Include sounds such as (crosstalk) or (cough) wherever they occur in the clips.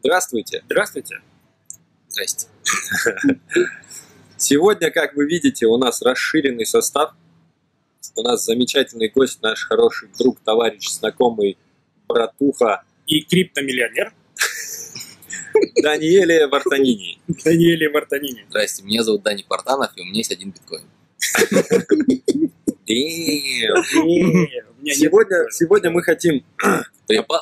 Здравствуйте. Здравствуйте. Здрасте. (laughs) Сегодня, как вы видите, у нас расширенный состав. У нас замечательный гость, наш хороший друг, товарищ, знакомый, братуха И криптомиллионер (laughs) Даниэле Вартанини. Даниэле Мартанини. Здрасте, меня зовут Дани Партанов, и у меня есть один биткоин. (laughs) Сегодня, сегодня мы хотим...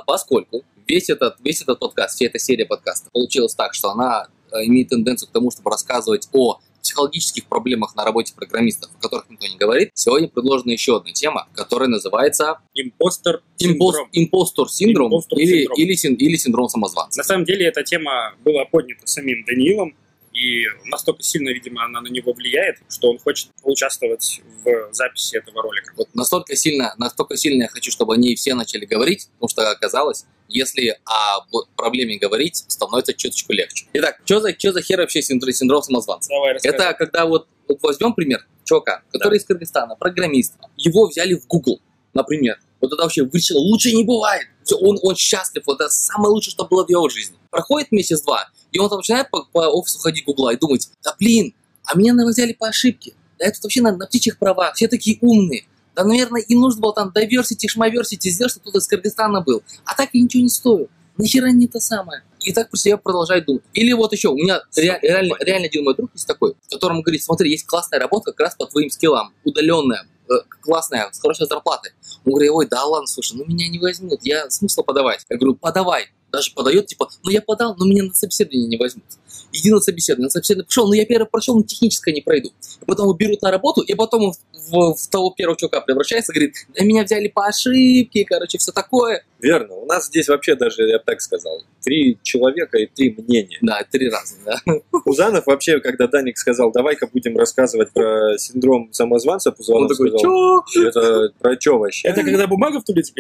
Поскольку весь этот, весь этот подкаст, вся эта серия подкастов получилась так, что она э, имеет тенденцию к тому, чтобы рассказывать о психологических проблемах на работе программистов, о которых никто не говорит, сегодня предложена еще одна тема, которая называется Импостер импос- синдром. импостор синдром Импостор или, синдром. или, син- или синдром самозванца. На самом деле эта тема была поднята самим Даниилом, и настолько сильно, видимо, она на него влияет, что он хочет поучаствовать в записи этого ролика. Вот настолько сильно, настолько сильно я хочу, чтобы они все начали говорить, потому что оказалось, если о проблеме говорить, становится чуточку легче. Итак, что за, что за хер вообще синдром, синдром самозванца? Давай рассказывай. Это когда вот, вот возьмем пример чувака, который из Кыргызстана, программист, его взяли в Google, например. Вот это вообще вышел, лучше не бывает. Всё, он, он счастлив, вот это самое лучшее, что было в его жизни. Проходит месяц-два, и он там начинает по, по офису ходить Гугла и думать, да блин, а меня, наверное, взяли по ошибке. Да тут вообще на, на птичьих правах, все такие умные. Да, наверное, им нужно было там diversity, шмаверсити сделать, чтобы кто-то из Кыргызстана был. А так я ничего не стою. Нахера не то самое. И так про себя продолжает думать. Или вот еще, у меня ре- реально, реально один мой друг есть такой, которому говорит, смотри, есть классная работа как раз по твоим скиллам, удаленная, э, классная, с хорошей зарплатой. Он говорит, ой, да ладно, слушай, ну меня не возьмут, я смысла подавать. Я говорю, подавай. Даже подает, типа, ну я подал, но меня на собеседование не возьмут. Иди на собеседование, на собеседование пошел, но я первое прошел, но техническое не пройду. И потом его берут на работу, и потом он в, в- в того первого чувака превращается, говорит, да меня взяли по ошибке, короче, все такое. Верно, у нас здесь вообще даже, я бы так сказал, три человека и три мнения. Да, три раза, да. (laughs) Пузанов вообще, когда Даник сказал, давай-ка будем рассказывать про синдром самозванца, Он Пузанов такой, сказал, чё? это про что вообще? Это когда бумага в туалете?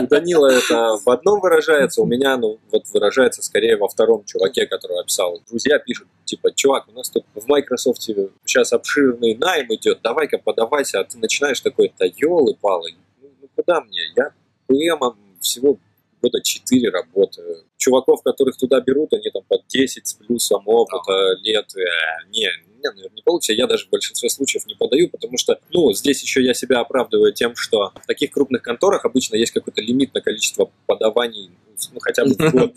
У Данила это в одном выражается, у меня, ну, вот выражается скорее во втором чуваке, который описал. Друзья пишут, типа, чувак, у нас тут в Microsoft сейчас обширный найм идет, давай-ка подавайся, а ты начинаешь такой, да елы-палы, куда мне, я ПМом всего года 4 работаю. Чуваков, которых туда берут, они там под 10 с плюсом опыта лет. Э, не, не, наверное, не получится. Я даже в большинстве случаев не подаю, потому что, ну, здесь еще я себя оправдываю тем, что в таких крупных конторах обычно есть какой-то лимит на количество подаваний, ну, хотя бы в (laughs) год.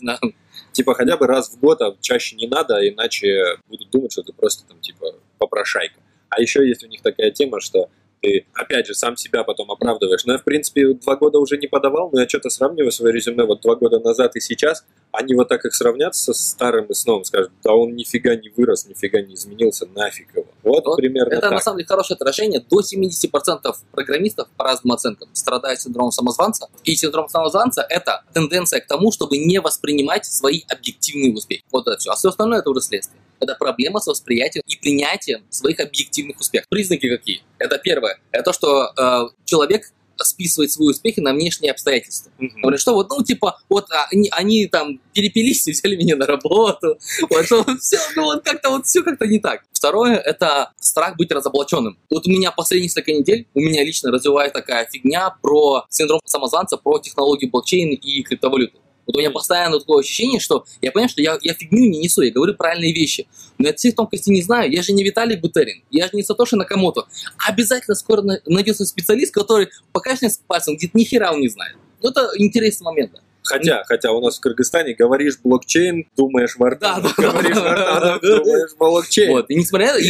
Типа хотя бы раз в год, а чаще не надо, иначе будут думать, что ты просто там типа попрошайка. А еще есть у них такая тема, что ты, опять же, сам себя потом оправдываешь. Но я, в принципе, два года уже не подавал, но я что-то сравниваю свое резюме вот два года назад и сейчас. Они вот так их сравнят со старым и с новым, скажут, да он нифига не вырос, нифига не изменился, нафиг его. Вот, Вот примерно Это на так. самом деле хорошее отражение. До 70% программистов, по разным оценкам, страдают синдромом самозванца. И синдром самозванца – это тенденция к тому, чтобы не воспринимать свои объективные успехи. Вот это все. А все остальное – это уже следствие. Это проблема с восприятием и принятием своих объективных успехов. Признаки какие? Это первое. Это то, что э, человек списывает свои успехи на внешние обстоятельства. Мгм. Говорят, что вот, ну, типа, вот а, они, они там перепились и (laughs) взяли меня на работу. Вот, что все, ну, вот как-то вот все как-то не так. Второе, это страх быть разоблаченным. Вот у меня последние несколько недель, у меня лично развивается такая фигня про синдром самозванца, про технологии блокчейн и криптовалюты. Вот у меня постоянно такое ощущение, что я понимаю, что я, я фигню не несу, я говорю правильные вещи. Но я всех тонкостей не знаю. Я же не Виталий Бутерин, я же не Сатоши Накамото. Обязательно скоро на- найдется специалист, который покажет с пальцем, говорит, ни хера он не знает. Ну, это интересный момент. да. Хотя, хотя у нас в Кыргызстане говоришь блокчейн, думаешь Вартанов, Да, да, говоришь да, да, думаешь блокчейн. Вот. И несмотря на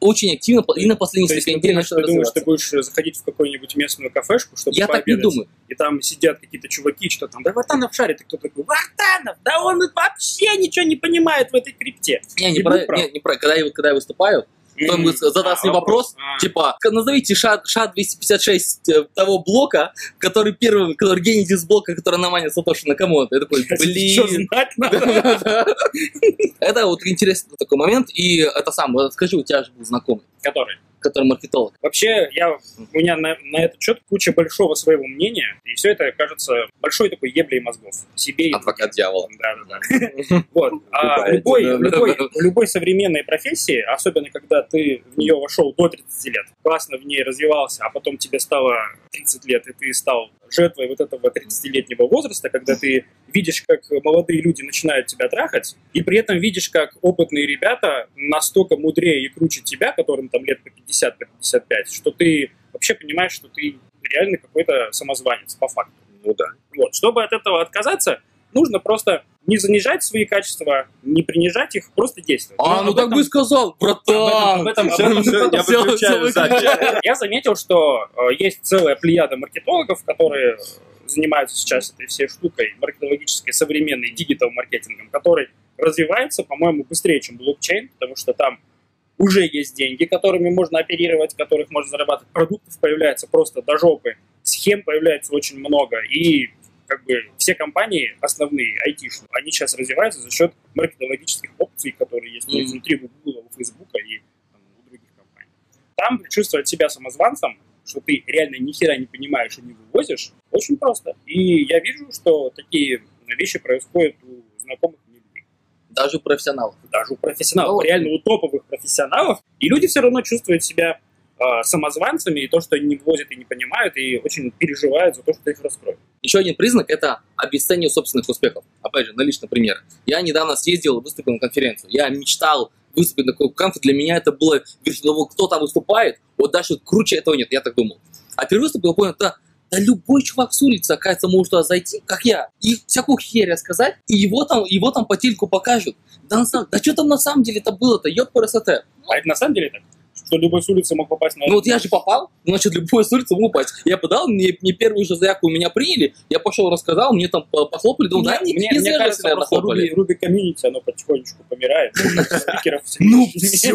очень активно, и на есть несколько недель начал ты думаешь, ты будешь заходить в какую-нибудь местную кафешку, чтобы Я так не думаю. и там сидят какие-то чуваки, что там, да Вартанов шарит, и кто такой, Вартанов, да он вообще ничего не понимает в этой крипте. Не, не И про, не, не про, когда я, когда я выступаю, Потом М, будет задаст мне вопрос, типа, «Ка- назовите ша, ша 256 э, того блока, который первым, который генезис блока, который на мане Сатоши Накамото. Я такой, (laughs) Что блин. знать (laughs) надо? Это вот интересный такой момент, и это сам, скажи, у тебя же был знакомый, Который? Который маркетолог. Вообще, я, у меня на, на этот счет куча большого своего мнения, и все это кажется большой такой еблей мозгов. Себе и Адвокат дьявола. Да, да, да. (laughs) Вот. А любой, любой, любой современной профессии, особенно когда ты в нее вошел до 30 лет, классно в ней развивался, а потом тебе стало 30 лет, и ты стал жертвой вот этого 30-летнего возраста, когда ты видишь, как молодые люди начинают тебя трахать, и при этом видишь, как опытные ребята настолько мудрее и круче тебя, которым там лет по 50, по 55, что ты вообще понимаешь, что ты реально какой-то самозванец, по факту. Ну да. Вот. Чтобы от этого отказаться, нужно просто не занижать свои качества, не принижать их, просто действовать. А, ну об так этом- бы и сказал, братан. об этом- об я выключаю. Я заметил, что э, есть целая плеяда маркетологов, которые занимаются сейчас этой всей штукой, маркетологической, современной, диджитал-маркетингом, который развивается, по-моему, быстрее, чем блокчейн, потому что там уже есть деньги, которыми можно оперировать, которых можно зарабатывать. Продуктов появляется просто до жопы, схем появляется очень много, и как бы все компании основные, IT, они сейчас развиваются за счет маркетологических опций, которые есть Мгм. внутри у Google, у Facebook и там, у других компаний. Там чувствовать себя самозванцем, что ты реально ни хера не понимаешь и не вывозишь, очень просто. И я вижу, что такие вещи происходят у знакомых мне людей. Даже у профессионалов. Даже у профессионалов, Ну, реально у топовых профессионалов. И люди все равно чувствуют себя э, самозванцами, и то, что они не вывозят и не понимают, и очень переживают за то, что их раскроют. Еще один признак – это обесценивание собственных успехов. Опять же, на личный пример. Я недавно съездил, выступил на конференцию. Я мечтал выступить на конф. Для меня это было, веришь, того, кто там выступает, вот дальше круче этого нет, я так думал. А перед выступил, понял, да, да любой чувак с улицы, оказывается, может туда зайти, как я, и всякую херь рассказать, и его там, его там по телеку покажут. Да, на самом- да что там на самом деле-то было-то, ёб ПРСТ. А это на самом деле так? Что любой с улицы мог попасть на... Ну вот я же попал, значит, любой с улицы мог упасть. Я подал, мне, мне первую же заявку меня приняли, я пошел, рассказал, мне там по- похлопали, думал, да, мне, не, мне, не мне кажется, просто. Руби, Руби комьюнити, оно потихонечку помирает. Ну нет. все!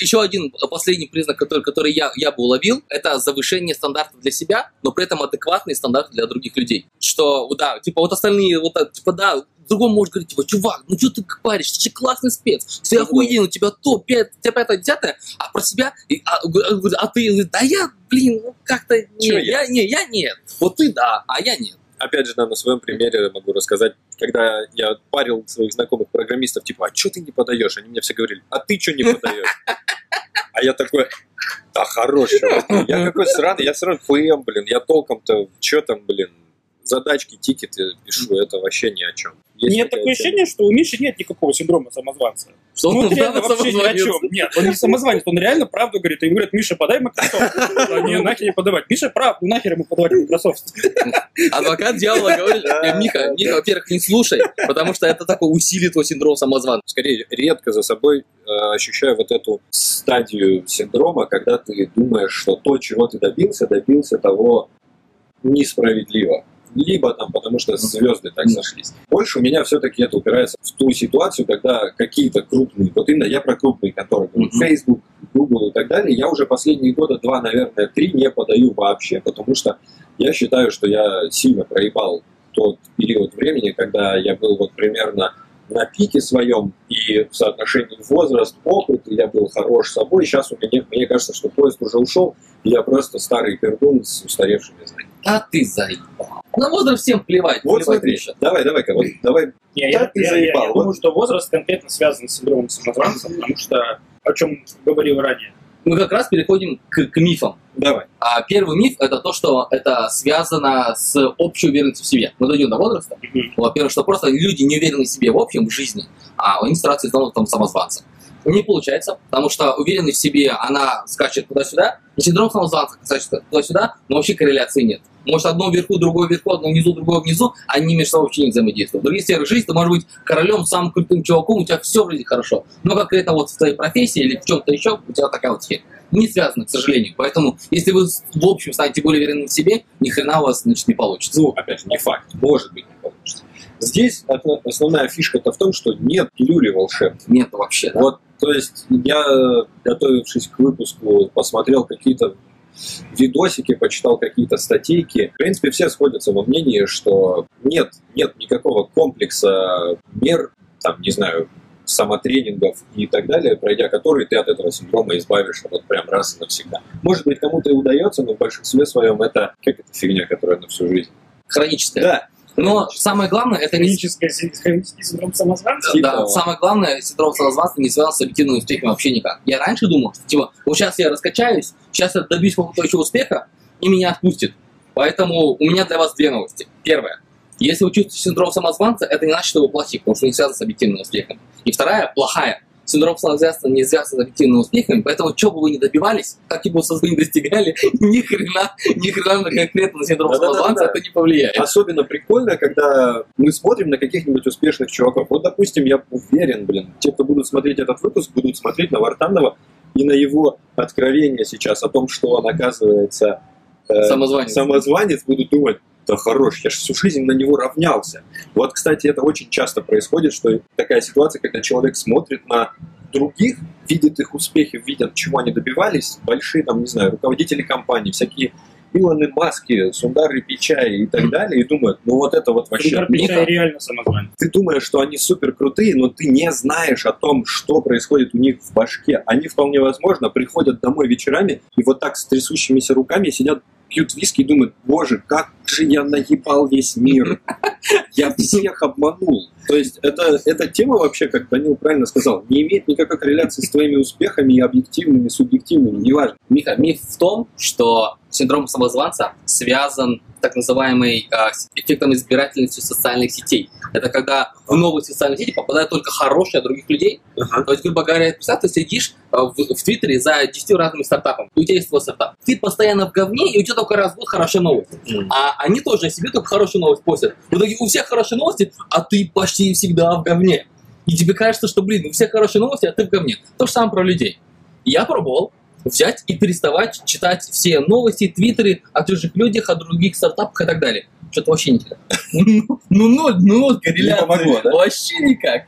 Еще один последний признак, который, который я, я бы уловил, это завышение стандартов для себя, но при этом адекватные стандарты для других людей. Что, да, типа вот остальные, вот так, типа, да, другому может говорить, типа, чувак, ну что ты паришь, ты же классный спец, ты охуенный, у тебя то, пять, у тебя пятое, десятое, а про себя, и- а, г- а ты, да я, блин, ну как-то, Чё не, я, не, я нет. Вот ты да, а я нет. Опять же, да, на своем примере могу рассказать, когда я парил своих знакомых программистов, типа, а что ты не подаешь? Они мне все говорили, а ты что не подаешь? (laughs) А я такой, да хорош, чувак, я какой сраный, я сразу ПМ, блин, я толком-то, что там, блин, задачки, тикеты пишу, это вообще ни о чем. Есть Нет такое ощущение, что у Миши нет никакого синдрома самозванца. Что Ну, он вот реально вообще ни о чем. Нет, он не самозванец, он реально правду говорит. Им говорят, Миша, подай Microsoft. А не, нахер не подавать. Миша прав, ну нахер ему подавать Microsoft. Адвокат дьявола говорит, «Э, Миха, Миха, во-первых, не слушай, потому что это такой усилит твой синдром самозванца. скорее редко за собой э, ощущаю вот эту стадию синдрома, когда ты думаешь, что то, чего ты добился, добился того несправедливо. Либо там, потому что звезды так сошлись. Больше у меня все-таки это упирается в ту ситуацию, когда какие-то крупные, вот именно я про крупные конторы, говорю. Facebook, Google и так далее, я уже последние года два, наверное, три не подаю вообще, потому что я считаю, что я сильно проебал тот период времени, когда я был вот примерно на пике своем и в соотношении возраст, опыт, я был хорош собой. Сейчас у меня, мне кажется, что поезд уже ушел, и я просто старый пердун с устаревшими знаниями. А ты заебал. На возраст всем плевать. Вот плевать смотри, Миша. давай, давай-ка, вот, давай. Не, я, ты я- я- заебал, я вот. думаю, что возраст конкретно связан с синдромом самозванца, потому что, о чем говорил ранее, Мы как раз переходим к, к мифам. Давай. А первый миф это то, что это связано с общей уверенностью в себе. Мы дойдем до возраста. Мгм. Во-первых, что просто люди не уверены в себе в общем, в жизни, а они стараются сделать там самозванца. Не получается, потому что уверенность в себе, она скачет туда-сюда, и синдром самозванца скачет туда-сюда, но вообще корреляции нет. Может, одно вверху, другое вверху, одно внизу, другое внизу, они между собой вообще не взаимодействуют. В других сферах жизни ты можешь быть королем, самым крутым чуваком, у тебя все вроде хорошо. Но конкретно вот в твоей профессии или в чем-то еще, у тебя такая вот херь. Не связано, к сожалению. Поэтому, если вы в общем станете более уверенным в себе, ни хрена у вас, значит, не получится. Ну, опять же, не факт. Может быть, не получится. Здесь основная фишка-то в том, что нет пилюли волшебной. Нет вообще, да? Вот, то есть я, готовившись к выпуску, посмотрел какие-то видосики, почитал какие-то статейки. В принципе, все сходятся во мнении, что нет, нет никакого комплекса мер, там, не знаю, самотренингов и так далее, пройдя которые ты от этого синдрома избавишься вот прям раз и навсегда. Может быть, кому-то и удается, но в большинстве своем это как это фигня, которая на всю жизнь. Хроническое. Да, Но самое главное, это не хронический синдром самозванца. Да, того. самое главное, синдром самозванца не связан с объективными успехами вообще никак. Я раньше думал, что, типа, вот сейчас я раскачаюсь, сейчас я добьюсь какого-то еще успеха, и меня отпустит. Поэтому у меня для вас две новости. Первое. Если вы чувствуете синдром самозванца, это не значит, что вы плохие, потому что не связано с объективным успехом. И вторая, плохая. Синдром самозванца не связан с объективным успехом, поэтому что бы вы ни добивались, как бы вы ни достигали, (laughs) ни хрена, ни хрена на конкретно на синдром Да-да-да-да. самозванца это не повлияет. Особенно прикольно, когда мы смотрим на каких-нибудь успешных чуваков. Вот, допустим, я уверен, блин, те, кто будут смотреть этот выпуск, будут смотреть на Вартанова и на его откровение сейчас о том, что он, оказывается, э, Самозванец. самозванец, будут думать, да хорош, я же всю жизнь на него равнялся. Вот, кстати, это очень часто происходит, что такая ситуация, когда человек смотрит на других, видит их успехи, видят, чего они добивались, большие, там, не знаю, руководители компаний, всякие Илоны Маски, Сундары Пичай и так далее, и думают, ну вот это вот вообще... Сугар Пичай реально самозванец. Ты думаешь, что они супер крутые, но ты не знаешь о том, что происходит у них в башке. Они вполне возможно приходят домой вечерами и вот так с трясущимися руками сидят, пьют виски и думают, боже, как же я наебал весь мир. Я всех обманул. То есть это, эта тема вообще, как Данил правильно сказал, не имеет никакой корреляции с твоими успехами и объективными, субъективными, неважно. Миха, миф в том, что синдром самозванца связан с так называемой с эффектом избирательности социальных сетей. Это когда в новые социальные сети попадают только хорошие от других людей. То есть, грубо говоря, представь, ты сидишь а, в, в Твиттере за 10 разными стартапами. У тебя есть твой стартап. Ты постоянно в говне, и у тебя только раз в год хорошая новость. А они тоже о себе только хорошую новость постят. В итоге у всех хорошие новости, а ты почти всегда в говне. И тебе кажется, что, блин, у всех хорошие новости, а ты в говне. То же самое про людей. Я пробовал взять и переставать читать все новости, твиттеры о чужих людях, о других стартапах и так далее. Что-то вообще никак. (laughs) Ну, ну, ну, помогло, да? Вообще никак.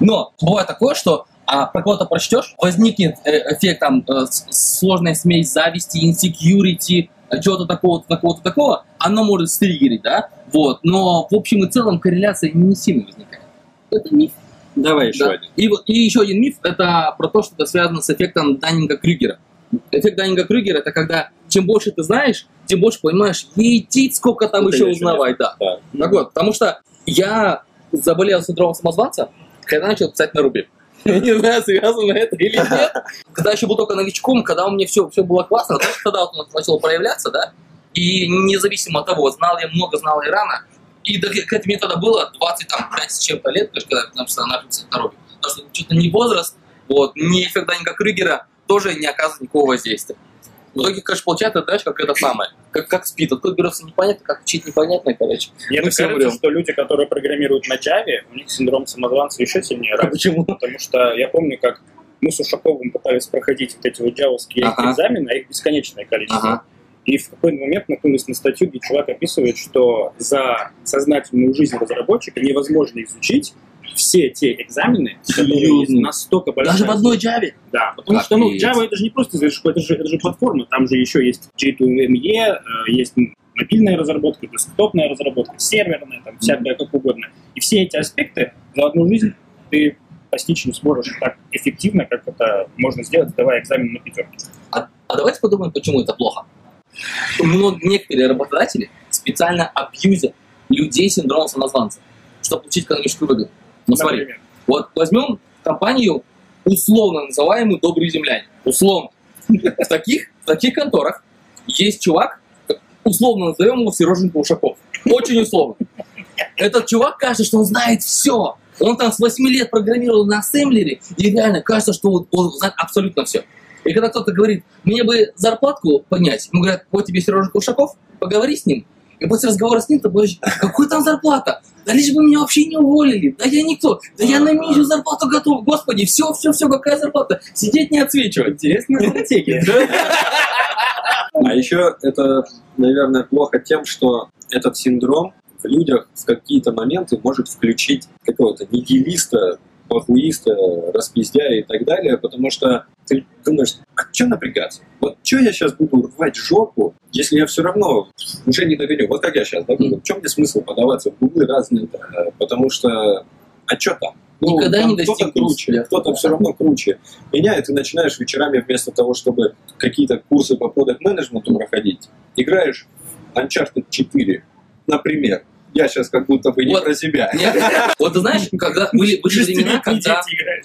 Но бывает такое, что а, про кого-то прочтешь, возникнет э, эффект там э, сложная смесь зависти, инсекьюрити, чего-то такого-то, такого-то, такого, оно может стригерить, да? Вот. Но в общем и целом корреляция не сильно возникает. Это миф. Давай еще Да. один. И, и еще один миф, это про то, что это связано с эффектом Даннинга-Крюгера. Эффект Даннинга-Крюгера это когда чем больше ты знаешь, тем больше понимаешь, етить, сколько там Это еще узнавать, да. Да. Так вот, потому что я заболел синдромом самозванца, когда начал писать на рубе. Я не знаю, связано это или (laughs) нет. Когда еще был только новичком, когда у меня все, все было классно, только тогда вот он начал проявляться, да, и независимо от того, знал я много, знал я рано, и до, к мне тогда было 25 с чем-то лет, когда я писать на рубе. Потому что что-то не возраст, вот, ни эффект Даннинга Крюгера тоже не оказывает никакого воздействия. В итоге, конечно, получается, знаешь, как это самое, как, как спит. Откуда берется непонятно, как учить непонятно, короче. Мне Мы все кажется, врем. что люди, которые программируют на Java, у них синдром самозванца еще сильнее развит. Почему? Потому что я помню, как мы с Ушаковым пытались проходить вот эти вот джавовские Ага. экзамены, а их бесконечное количество. Ага. И в какой-то момент наткнулись на статью, где чувак описывает, что за сознательную жизнь разработчика невозможно изучить все те экзамены, которые есть настолько большая... Даже в одной Java. Да, потому что, ну, Капец. Java это же не просто язычок, это же, это же платформа, там же еще есть J2ME, э, есть мобильная разработка, десктопная разработка, серверная, там, всякое как угодно. И все эти аспекты за одну жизнь ты постичь не сможешь так эффективно, как это можно сделать, сдавая экзамен на пятерку. А, а давайте подумаем, почему это плохо. Много, некоторые работодатели специально абьюзят людей с синдромом самозванца, чтобы получить экономическую выгоду. Ну смотри, Например. вот возьмем компанию, условно называемую «Добрые земляне». Условно. В таких, в таких конторах есть чувак, условно назовем его Сереженька Ушаков. Очень условно. Этот чувак кажется, что он знает все. Он там с 8 лет программировал на ассемблере, и реально кажется, что он, он знает абсолютно все. И когда кто-то говорит, мне бы зарплатку поднять, ему говорят, вот тебе Сережа Ушаков, поговори с ним. И после разговора с ним ты будешь, какой там зарплата? Да лишь бы меня вообще не уволили. Да я никто. Да я на меньшую зарплату готов. Господи, все, все, все, какая зарплата? Сидеть не отсвечивать. Интересная стратегия. А еще это, наверное, плохо тем, что этот синдром в людях в какие-то моменты может включить какого-то нигилиста, похуиста, распиздяя и так далее, потому что ты думаешь, а что напрягаться? Вот что я сейчас буду рвать жопу, если я все равно уже не догоню? Вот как я сейчас, да, в чем мне смысл подаваться в гуглы разные, потому что, а что там? Никогда там не кто-то круче, кто-то все равно круче. Меня и ты начинаешь вечерами вместо того, чтобы какие-то курсы по продакт менеджменту проходить, играешь Uncharted 4, например. Я сейчас как будто бы не Вот. про себя. Нет. Вот ты знаешь, когда были, были времена, когда,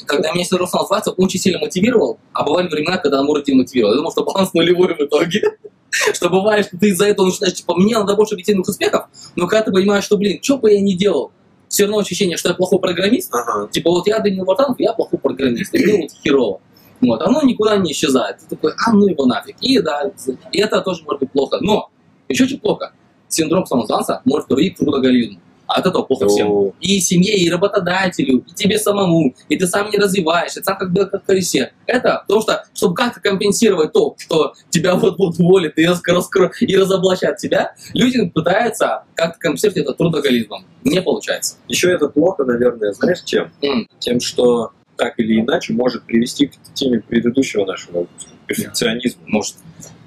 когда меня синдром самозванца очень сильно мотивировал, а бывали времена, когда он может демотивировал. Я думал, что баланс нулевой в итоге. (laughs) Что бывает, что ты из-за этого начинаешь, типа, мне надо больше объективных успехов, но когда ты понимаешь, что, блин, что бы я ни делал, все равно ощущение, что я плохой программист, Ага. типа, вот я Данил Вартанов, я плохой программист, и мне вот херово. Вот, оно никуда не исчезает. Ты такой, а ну его нафиг. И да, и это тоже может быть плохо. Но еще очень плохо. Синдром самозванца может приводить к трудоголизму. А от этого плохо всем. Ну, И семье, и работодателю, и тебе самому, и ты сам не развиваешься, ты сам как бы как в колесе. Это потому что, чтобы как-то компенсировать то, что тебя (laughs) вот-вот уволят и, раскро- и разоблачат тебя, люди пытаются как-то компенсировать это трудоголизмом. Не получается. Еще это плохо, наверное, знаешь чем? М. Тем, что так или иначе может привести к теме предыдущего нашего выпуска, к перфекционизму. Может.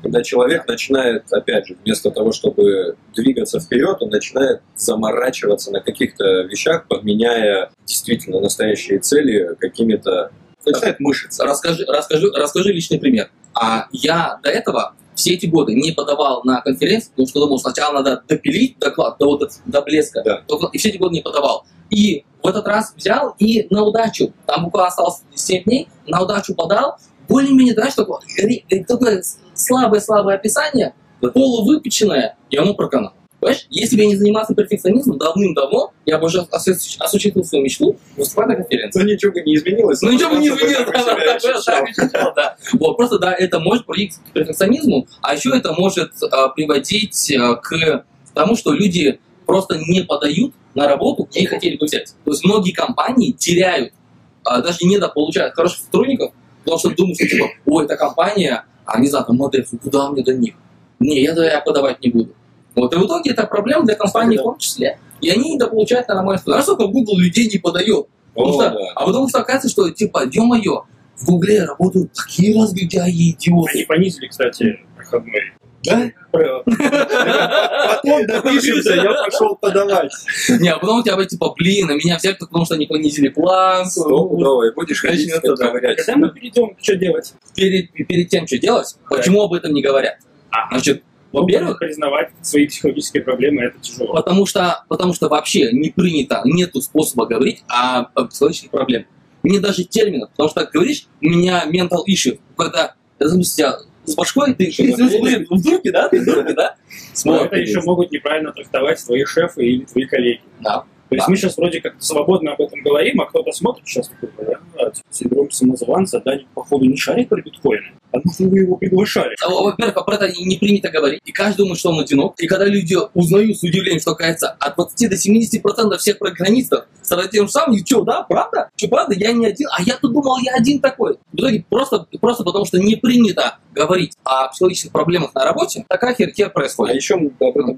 Когда человек начинает, опять же, вместо того, чтобы двигаться вперед, он начинает заморачиваться на каких-то вещах, подменяя действительно настоящие цели какими-то... Начинает мышиться. Расскажи, расскажи, расскажи личный пример. А я до этого все эти годы не подавал на конференции, потому что думал, сначала надо допилить доклад до, вот, до блеска. Да. И все эти годы не подавал. И в этот раз взял и на удачу, там буквально осталось 7 дней, на удачу подал, более-менее, знаешь, такое, ре- э, такое слабое-слабое описание, полувыпеченное, и оно проканало. Понимаешь, если бы я не занимался перфекционизмом давным-давно, я бы уже осущ- осуществил свою мечту выступать на конференции. Ну, ничего бы не изменилось. Ну ничего бы не изменилось. Вот, просто, да, это может приводить к перфекционизму, а еще это может а, приводить а, к тому, что люди просто не подают на работу, где их хотели бы взять. То есть многие компании теряют, а, даже не получают хороших сотрудников, потому что думают, что типа, ой, эта компания, а не знаю, там модель, куда мне до них? Не, я, я подавать не буду. Вот, и в итоге это проблема для компаний в том числе. И они недополучают нормально. Знаешь, сколько Google людей не подает? Потому О, что- да. а потом что оказывается, что типа, ё-моё, в Гугле работают такие разгильдяи Они идиоты. понизили, кстати, проходной. Да? Потом допишемся, я пошел подавать. Не, а потом у тебя типа, блин, а меня взяли только потому, что они понизили план. Стопудово, и будешь ходить да. ковырять. Когда мы перейдем, что делать? Перед, перед тем, что делать, почему об этом не говорят? А. Значит, Во-первых, во-первых, признавать свои психологические проблемы это тяжело. потому что, потому что вообще не принято, нету способа говорить о, о психологических проблемах. Нет даже терминов, потому что говоришь, у меня mental issue, когда, тебя с башкой, ты, блин, в дурке, да? Ты в дурке, да? Но это еще могут неправильно трактовать твои шефы или твои коллеги. Да. То есть Да. мы сейчас вроде как свободно об этом говорим, а кто-то смотрит сейчас такой, «А, синдром самозванца, да, походу не шарит про биткоины. А может вы его приглашали? А, Во-первых, а про это не принято говорить. И каждый думает, что он одинок. И когда люди узнают с удивлением, что, кажется, от 20 до 70 процентов всех программистов страдают тем же самым, и что, да, правда? Что, правда? Я не один. А я тут думал, я один такой. В итоге просто, просто потому, что не принято говорить о психологических проблемах на работе, такая хер, хер А происходит. еще мы об этом не